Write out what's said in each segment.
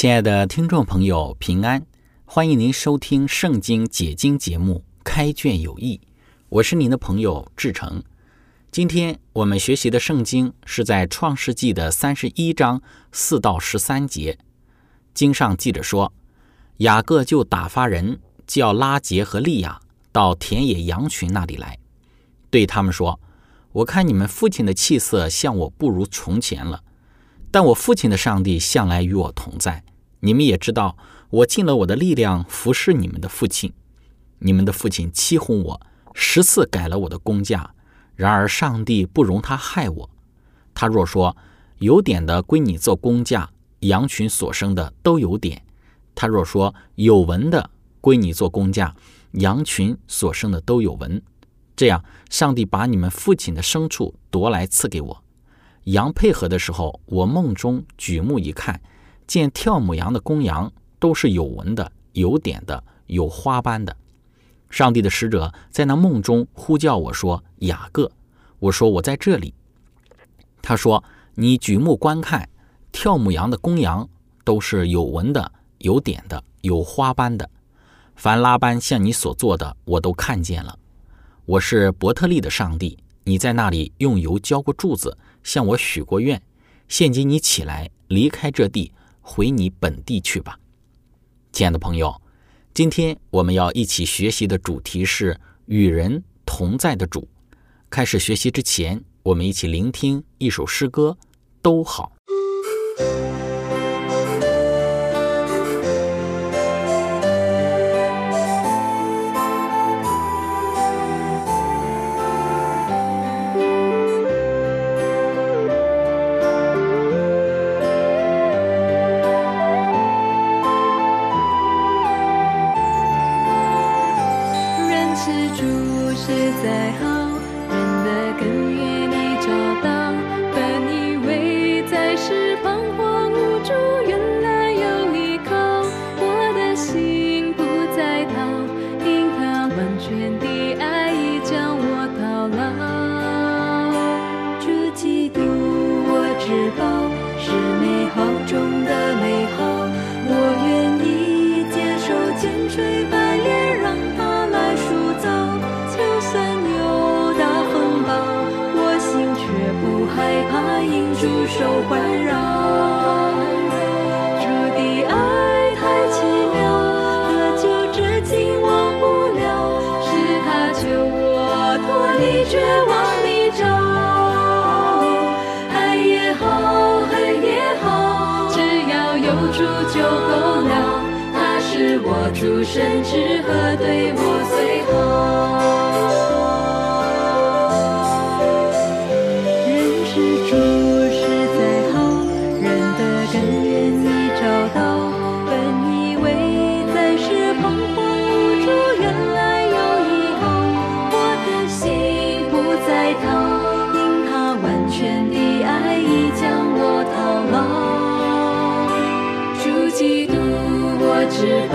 亲爱的听众朋友，平安！欢迎您收听《圣经解经》节目《开卷有益》，我是您的朋友志成。今天我们学习的圣经是在《创世纪》的三十一章四到十三节。经上记着说，雅各就打发人叫拉杰和利亚到田野羊群那里来，对他们说：“我看你们父亲的气色像我不如从前了，但我父亲的上帝向来与我同在。”你们也知道，我尽了我的力量服侍你们的父亲。你们的父亲欺哄我，十次改了我的工价。然而上帝不容他害我。他若说有点的归你做工价，羊群所生的都有点；他若说有纹的归你做工价，羊群所生的都有纹。这样，上帝把你们父亲的牲畜夺来赐给我。羊配合的时候，我梦中举目一看。见跳母羊的公羊都是有纹的、有点的、有花斑的。上帝的使者在那梦中呼叫我说：“雅各。”我说：“我在这里。”他说：“你举目观看，跳母羊的公羊都是有纹的、有点的、有花斑的。凡拉班向你所做的，我都看见了。我是伯特利的上帝，你在那里用油浇过柱子，向我许过愿。现今你起来，离开这地。”回你本地去吧，亲爱的朋友，今天我们要一起学习的主题是与人同在的主。开始学习之前，我们一起聆听一首诗歌，都好。吹白莲，让它来塑造。就算有大风暴，我心却不害怕，因双手环绕。诸神之河对我最好，人是诸事在好，人的根源已找到。本以为在时彷徨无助，原来有以后。我的心不再逃，因他完全的爱已将我套牢。主嫉妒我，只。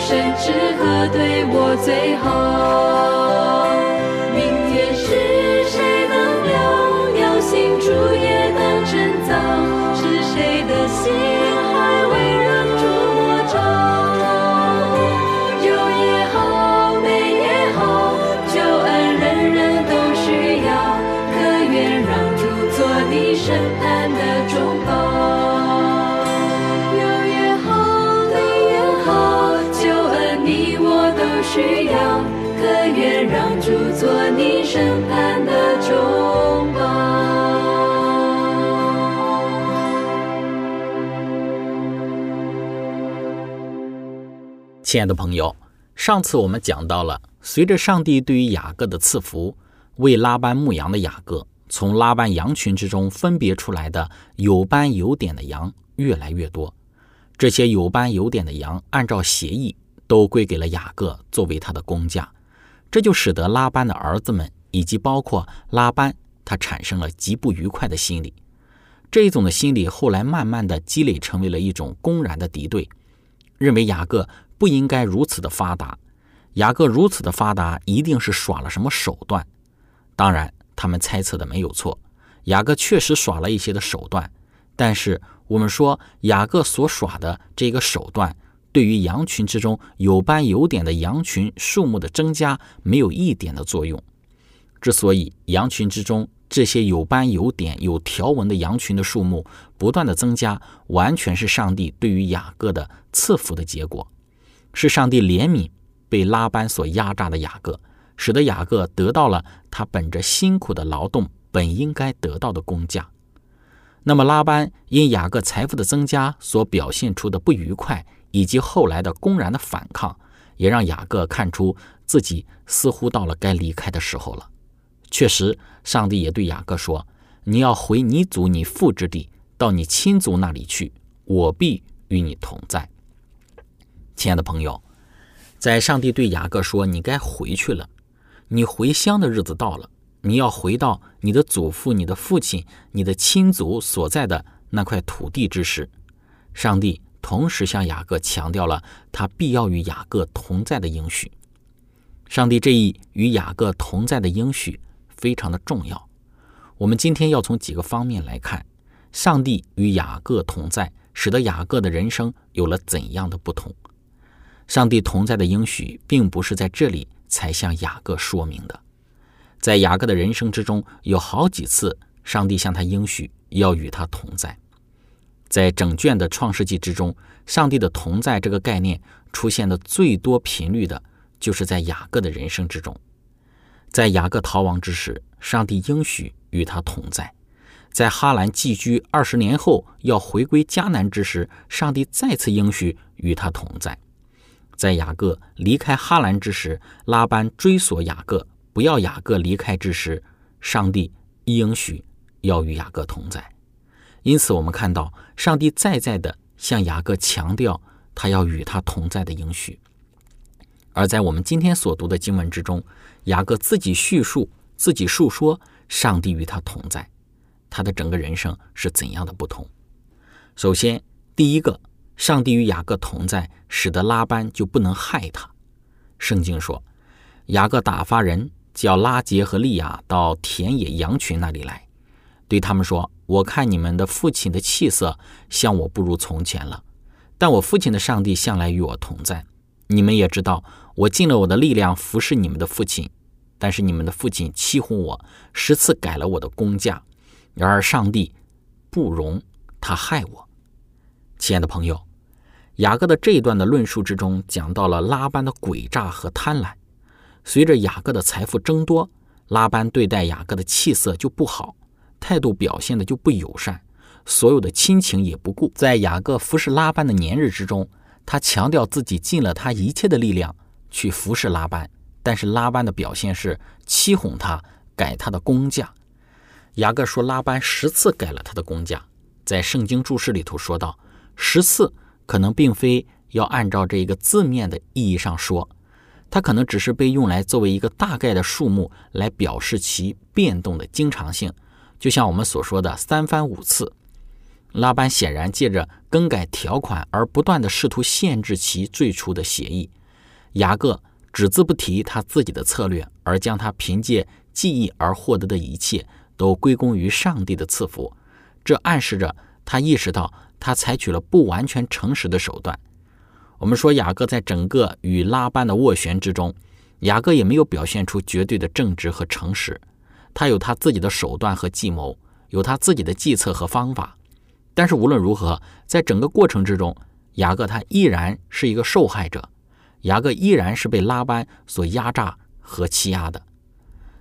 神之何对我最好？亲爱的朋友，上次我们讲到了，随着上帝对于雅各的赐福，为拉班牧羊的雅各，从拉班羊群之中分别出来的有斑有点的羊越来越多。这些有斑有点的羊，按照协议都归给了雅各作为他的工价，这就使得拉班的儿子们以及包括拉班，他产生了极不愉快的心理。这一种的心理后来慢慢的积累成为了一种公然的敌对，认为雅各不应该如此的发达，雅各如此的发达一定是耍了什么手段。当然，他们猜测的没有错，雅各确实耍了一些的手段。但是我们说，雅各所耍的这个手段，对于羊群之中有斑有点的羊群数目的增加没有一点的作用。之所以羊群之中这些有斑有点、有条纹的羊群的数目不断的增加，完全是上帝对于雅各的赐福的结果，是上帝怜悯被拉班所压榨的雅各，使得雅各得到了他本着辛苦的劳动本应该得到的工价。那么拉班因雅各财富的增加所表现出的不愉快，以及后来的公然的反抗，也让雅各看出自己似乎到了该离开的时候了。确实，上帝也对雅各说：“你要回你祖你父之地，到你亲族那里去，我必与你同在。”亲爱的朋友，在上帝对雅各说：“你该回去了，你回乡的日子到了，你要回到你的祖父、你的父亲、你的亲族所在的那块土地之时。”上帝同时向雅各强调了他必要与雅各同在的应许。上帝这一与雅各同在的应许非常的重要。我们今天要从几个方面来看，上帝与雅各同在，使得雅各的人生有了怎样的不同。上帝同在的应许，并不是在这里才向雅各说明的。在雅各的人生之中，有好几次，上帝向他应许要与他同在。在整卷的创世纪之中，上帝的同在这个概念出现的最多频率的，就是在雅各的人生之中。在雅各逃亡之时，上帝应许与他同在；在哈兰寄居二十年后要回归迦南之时，上帝再次应许与他同在。在雅各离开哈兰之时，拉班追索雅各，不要雅各离开之时，上帝应许要与雅各同在。因此，我们看到上帝再再的向雅各强调他要与他同在的应许。而在我们今天所读的经文之中，雅各自己叙述、自己述说上帝与他同在，他的整个人生是怎样的不同。首先，第一个。上帝与雅各同在，使得拉班就不能害他。圣经说，雅各打发人叫拉杰和利亚到田野羊群那里来，对他们说：“我看你们的父亲的气色像我不如从前了，但我父亲的上帝向来与我同在。你们也知道，我尽了我的力量服侍你们的父亲，但是你们的父亲欺哄我，十次改了我的工价。然而上帝不容他害我。”亲爱的朋友。雅各的这一段的论述之中，讲到了拉班的诡诈和贪婪。随着雅各的财富增多，拉班对待雅各的气色就不好，态度表现的就不友善，所有的亲情也不顾。在雅各服侍拉班的年日之中，他强调自己尽了他一切的力量去服侍拉班，但是拉班的表现是欺哄他，改他的工价。雅各说拉班十次改了他的工价，在圣经注释里头说道十次。可能并非要按照这个字面的意义上说，它可能只是被用来作为一个大概的数目来表示其变动的经常性，就像我们所说的三番五次。拉班显然借着更改条款而不断的试图限制其最初的协议。雅各只字不提他自己的策略，而将他凭借记忆而获得的一切都归功于上帝的赐福。这暗示着他意识到他采取了不完全诚实的手段。我们说雅各在整个与拉班的斡旋之中，雅各也没有表现出绝对的正直和诚实，他有他自己的手段和计谋，有他自己的计策和方法。但是无论如何，在整个过程之中，雅各他依然是一个受害者，雅各依然是被拉班所压榨和欺压的。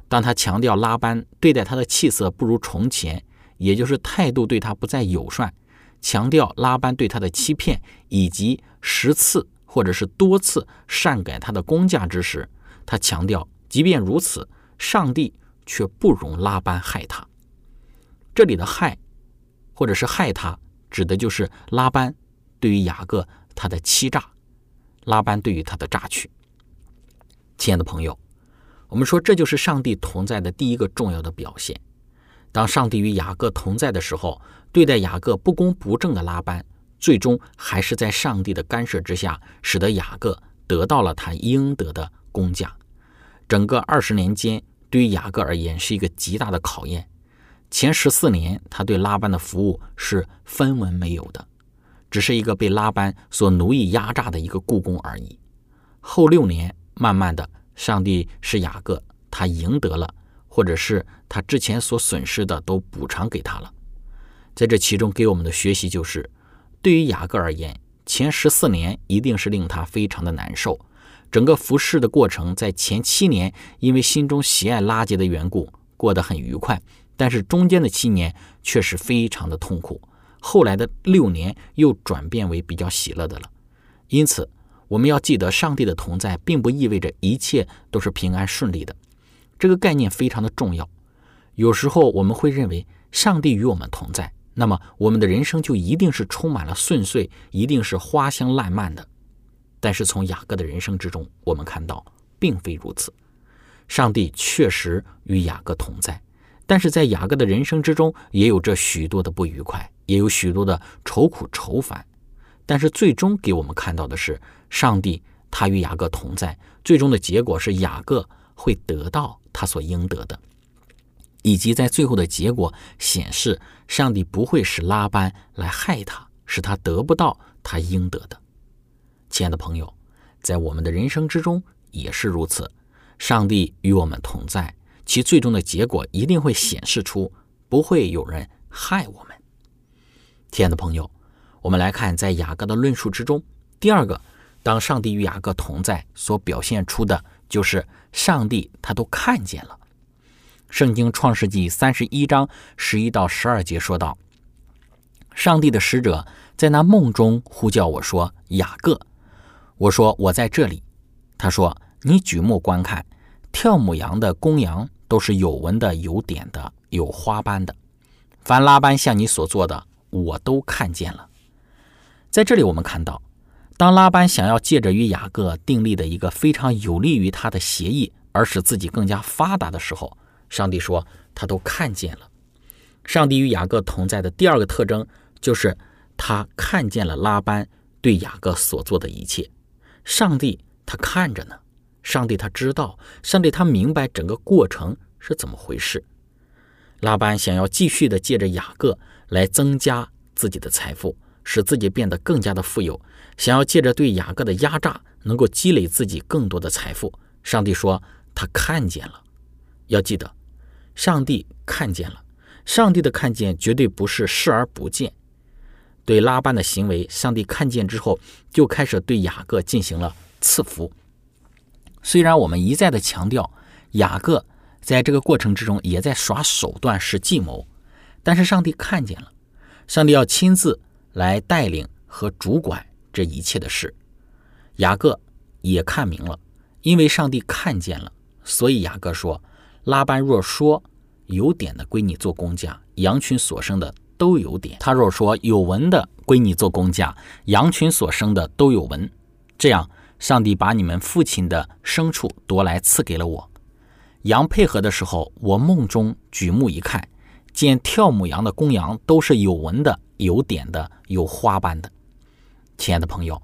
当他强调拉班对待他的气色不如从前，也就是态度对他不再友善，强调拉班对他的欺骗以及十次或者是多次擅改他的工价之时，他强调，即便如此，上帝却不容拉班害他。这里的害。或者是害他，指的就是拉班对于雅各他的欺诈，拉班对于他的榨取。亲爱的朋友，我们说这就是上帝同在的第一个重要的表现。当上帝与雅各同在的时候，对待雅各不公不正的拉班，最终还是在上帝的干涉之下，使得雅各得到了他应得的工价。整个二十年间，对于雅各而言是一个极大的考验。前十四年，他对拉班的服务是分文没有的，只是一个被拉班所奴役压榨的一个雇工而已。后六年，慢慢的，上帝使雅各他赢得了，或者是他之前所损失的都补偿给他了。在这其中，给我们的学习就是，对于雅各而言，前十四年一定是令他非常的难受。整个服侍的过程，在前七年，因为心中喜爱拉结的缘故，过得很愉快。但是中间的七年却是非常的痛苦，后来的六年又转变为比较喜乐的了。因此，我们要记得，上帝的同在并不意味着一切都是平安顺利的。这个概念非常的重要。有时候我们会认为，上帝与我们同在，那么我们的人生就一定是充满了顺遂，一定是花香烂漫的。但是从雅各的人生之中，我们看到并非如此。上帝确实与雅各同在。但是在雅各的人生之中，也有着许多的不愉快，也有许多的愁苦愁烦。但是最终给我们看到的是，上帝他与雅各同在，最终的结果是雅各会得到他所应得的，以及在最后的结果显示，上帝不会使拉班来害他，使他得不到他应得的。亲爱的朋友，在我们的人生之中也是如此，上帝与我们同在。其最终的结果一定会显示出不会有人害我们。亲爱的朋友，我们来看在雅各的论述之中，第二个，当上帝与雅各同在所表现出的，就是上帝他都看见了。圣经创世纪三十一章十一到十二节说道：“上帝的使者在那梦中呼叫我说：‘雅各。’我说：‘我在这里。’他说：‘你举目观看，跳母羊的公羊。’都是有纹的、有点的、有花斑的。凡拉班向你所做的，我都看见了。在这里，我们看到，当拉班想要借着与雅各订立的一个非常有利于他的协议，而使自己更加发达的时候，上帝说他都看见了。上帝与雅各同在的第二个特征，就是他看见了拉班对雅各所做的一切。上帝他看着呢。上帝他知道，上帝他明白整个过程是怎么回事。拉班想要继续的借着雅各来增加自己的财富，使自己变得更加的富有，想要借着对雅各的压榨，能够积累自己更多的财富。上帝说他看见了，要记得，上帝看见了，上帝的看见绝对不是视而不见。对拉班的行为，上帝看见之后，就开始对雅各进行了赐福。虽然我们一再的强调，雅各在这个过程之中也在耍手段、使计谋，但是上帝看见了，上帝要亲自来带领和主管这一切的事。雅各也看明了，因为上帝看见了，所以雅各说：“拉班若说有点的归你做工价，羊群所生的都有点；他若说有纹的归你做工价，羊群所生的都有纹。”这样。上帝把你们父亲的牲畜夺来赐给了我。羊配合的时候，我梦中举目一看，见跳母羊的公羊都是有纹的，有点的、有花斑的。亲爱的朋友，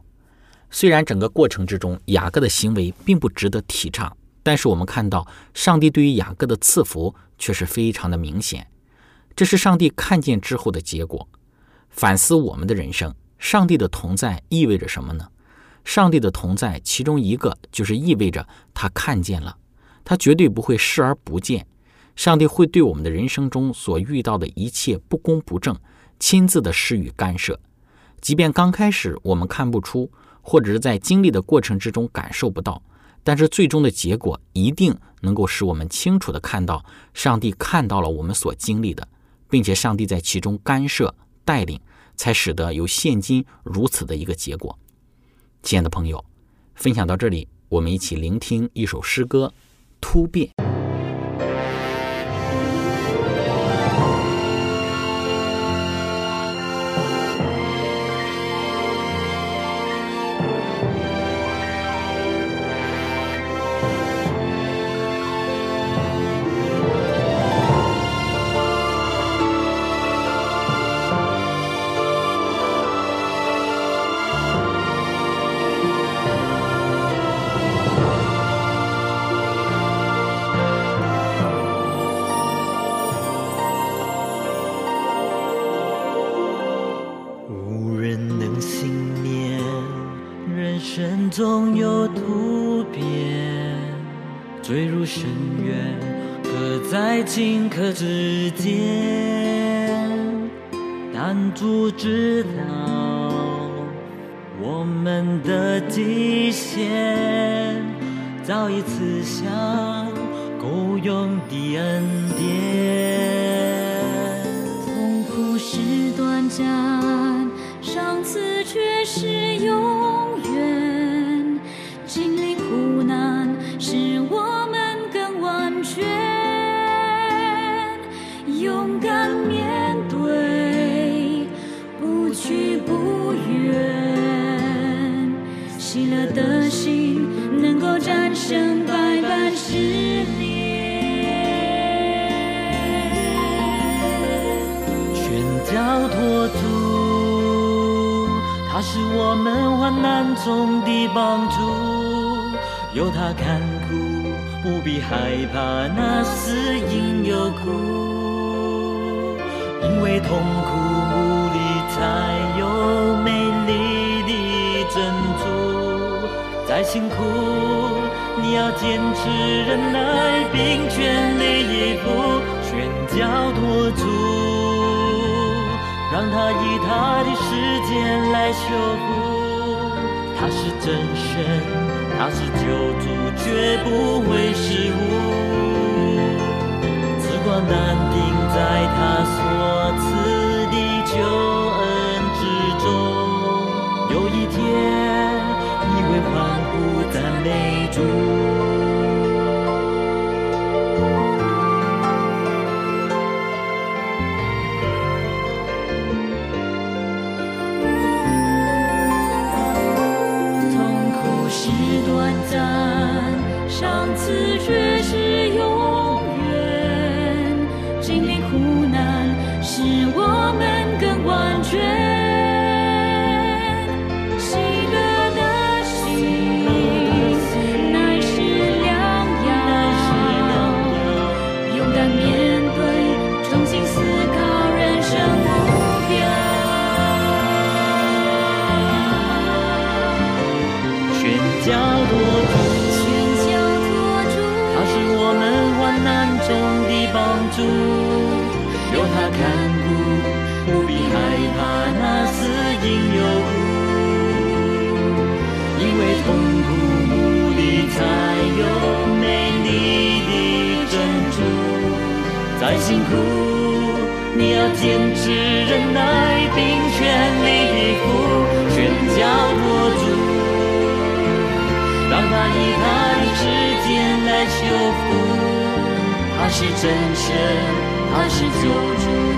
虽然整个过程之中雅各的行为并不值得提倡，但是我们看到上帝对于雅各的赐福却是非常的明显。这是上帝看见之后的结果。反思我们的人生，上帝的同在意味着什么呢？上帝的同在，其中一个就是意味着他看见了，他绝对不会视而不见。上帝会对我们的人生中所遇到的一切不公不正，亲自的施予干涉。即便刚开始我们看不出，或者是在经历的过程之中感受不到，但是最终的结果一定能够使我们清楚的看到，上帝看到了我们所经历的，并且上帝在其中干涉带领，才使得有现今如此的一个结果。亲爱的朋友，分享到这里，我们一起聆听一首诗歌《突变》。是永他是我们患难中的帮助，有他看顾，不必害怕那死因有苦，因为痛苦无力才有美丽的珍珠，再辛苦你要坚持忍耐，并全力以赴，全交托主。让他以他的时间来修复。他是真神，他是救主，绝不会失误。此光难定在他所赐的救恩之中。有一天，你会欢呼赞美主。上次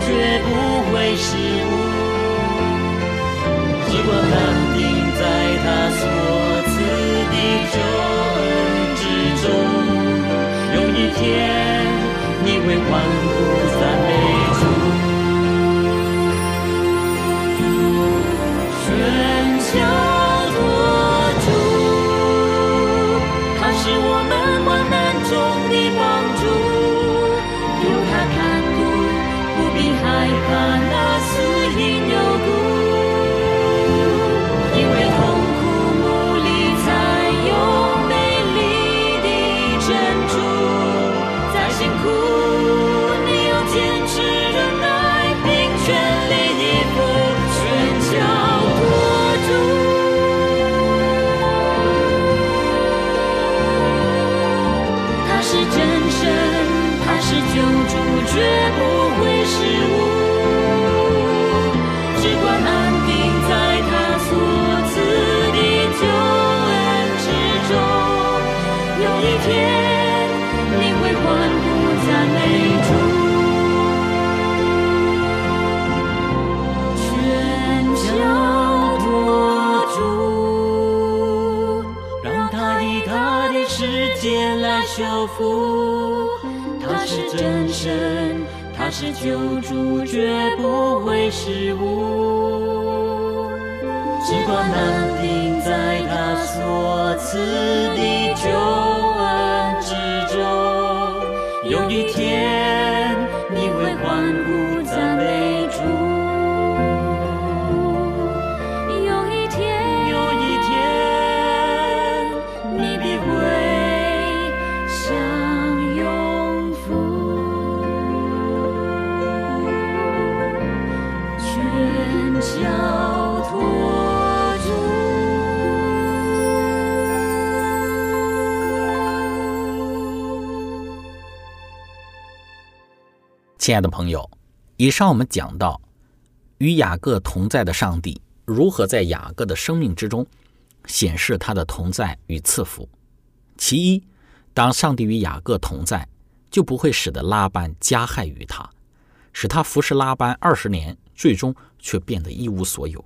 绝不会失误。时光安定在他所赐的救恩之中。有一天，你会欢呼他是真神，他是救主，绝不会失误。只管难定在他所赐的救亲爱的朋友，以上我们讲到与雅各同在的上帝如何在雅各的生命之中显示他的同在与赐福。其一，当上帝与雅各同在，就不会使得拉班加害于他，使他服侍拉班二十年，最终却变得一无所有。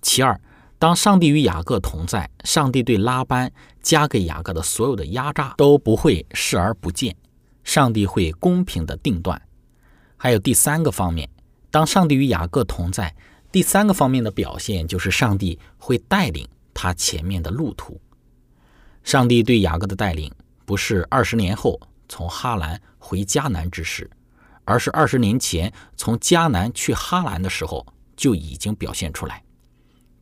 其二，当上帝与雅各同在，上帝对拉班加给雅各的所有的压榨都不会视而不见，上帝会公平的定断。还有第三个方面，当上帝与雅各同在，第三个方面的表现就是上帝会带领他前面的路途。上帝对雅各的带领，不是二十年后从哈兰回迦南之时，而是二十年前从迦南去哈兰的时候就已经表现出来。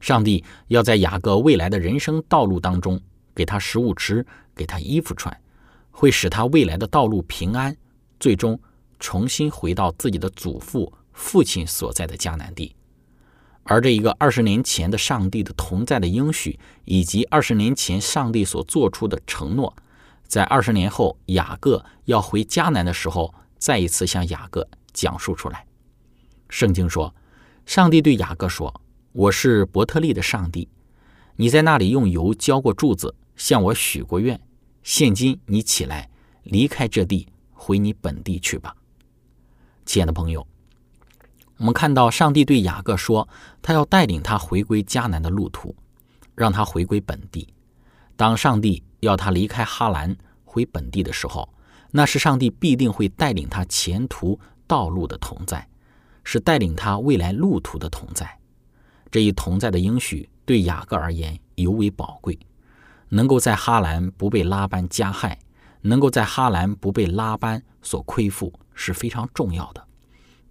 上帝要在雅各未来的人生道路当中，给他食物吃，给他衣服穿，会使他未来的道路平安，最终重新回到自己的祖父、父亲所在的迦南地。而这一个二十年前的上帝的同在的应许，以及二十年前上帝所做出的承诺，在二十年后雅各要回迦南的时候，再一次向雅各讲述出来。圣经说，上帝对雅各说：“我是伯特利的上帝，你在那里用油浇过柱子，向我许过愿。现今你起来，离开这地，回你本地去吧。”亲爱的朋友，我们看到上帝对雅各说，他要带领他回归迦南的路途，让他回归本地。当上帝要他离开哈兰回本地的时候，那是上帝必定会带领他前途道路的同在，是带领他未来路途的同在。这一同在的应许对雅各而言尤为宝贵，能够在哈兰不被拉班加害，能够在哈兰不被拉班所亏负是非常重要的。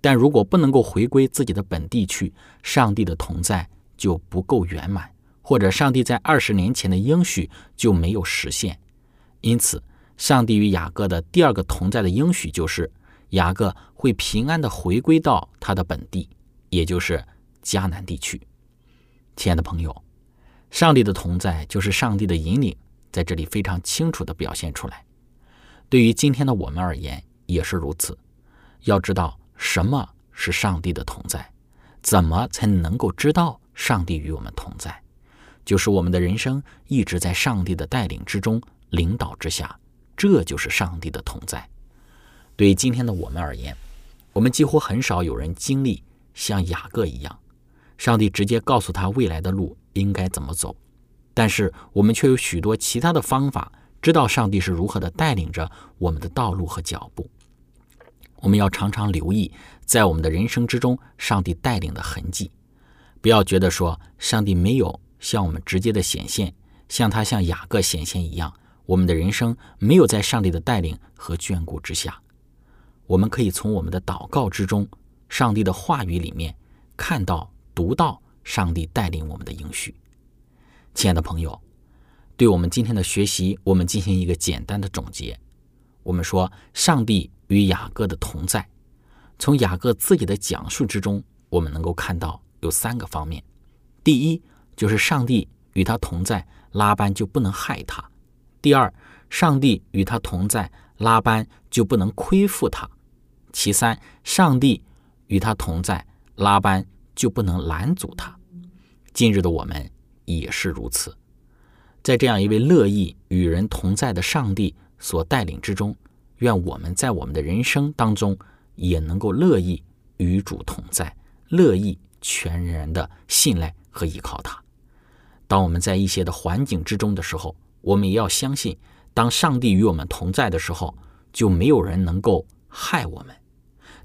但如果不能够回归自己的本地去，上帝的同在就不够圆满，或者上帝在二十年前的应许就没有实现。因此，上帝与雅各的第二个同在的应许就是雅各会平安的回归到他的本地，也就是迦南地区。亲爱的朋友，上帝的同在就是上帝的引领，在这里非常清楚的表现出来。对于今天的我们而言也是如此。要知道什么是上帝的同在，怎么才能够知道上帝与我们同在？就是我们的人生一直在上帝的带领之中、领导之下，这就是上帝的同在。对于今天的我们而言，我们几乎很少有人经历像雅各一样，上帝直接告诉他未来的路应该怎么走，但是我们却有许多其他的方法，知道上帝是如何的带领着我们的道路和脚步。我们要常常留意，在我们的人生之中，上帝带领的痕迹。不要觉得说上帝没有向我们直接的显现，像他向雅各显现一样，我们的人生没有在上帝的带领和眷顾之下。我们可以从我们的祷告之中，上帝的话语里面看到、读到上帝带领我们的应许。亲爱的朋友，对我们今天的学习，我们进行一个简单的总结。我们说，上帝与雅各的同在，从雅各自己的讲述之中，我们能够看到有三个方面。第一，就是上帝与他同在，拉班就不能害他；第二，上帝与他同在，拉班就不能亏负他；其三，上帝与他同在，拉班就不能拦阻他。今日的我们也是如此，在这样一位乐意与人同在的上帝所带领之中，愿我们在我们的人生当中也能够乐意与主同在，乐意全然的信赖和依靠他。当我们在一些的环境之中的时候，我们也要相信，当上帝与我们同在的时候，就没有人能够害我们。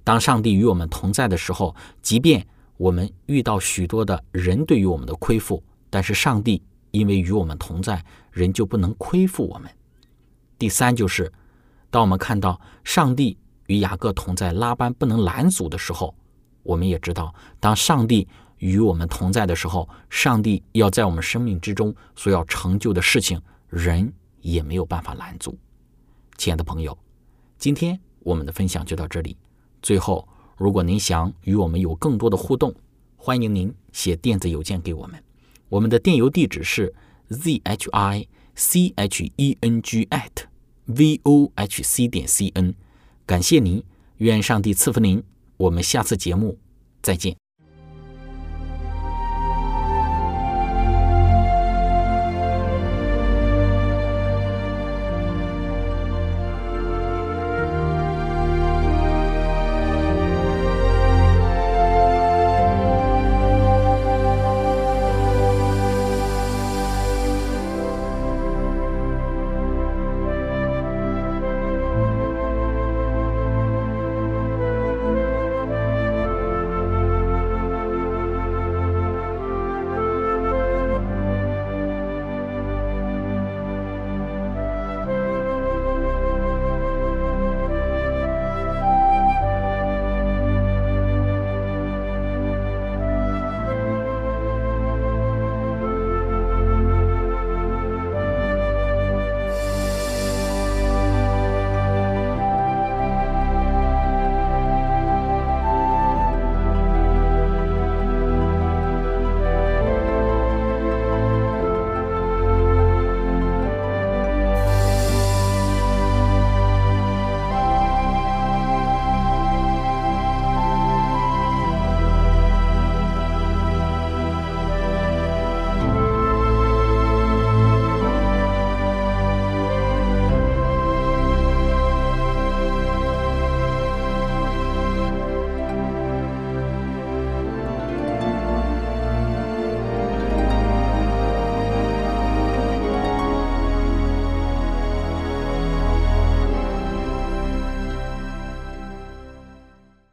当上帝与我们同在的时候，即便我们遇到许多的人对于我们的亏负，但是上帝因为与我们同在，人就不能亏负我们。第三就是，当我们看到上帝与雅各同在，拉班不能拦阻的时候，我们也知道，当上帝与我们同在的时候，上帝要在我们生命之中所要成就的事情，人也没有办法拦阻。亲爱的朋友，今天我们的分享就到这里。最后，如果您想与我们有更多的互动，欢迎您写电子邮件给我们。我们的电邮地址是 z h i c h e n g at v o h c 点 c n。感谢您，愿上帝赐福您。我们下次节目再见。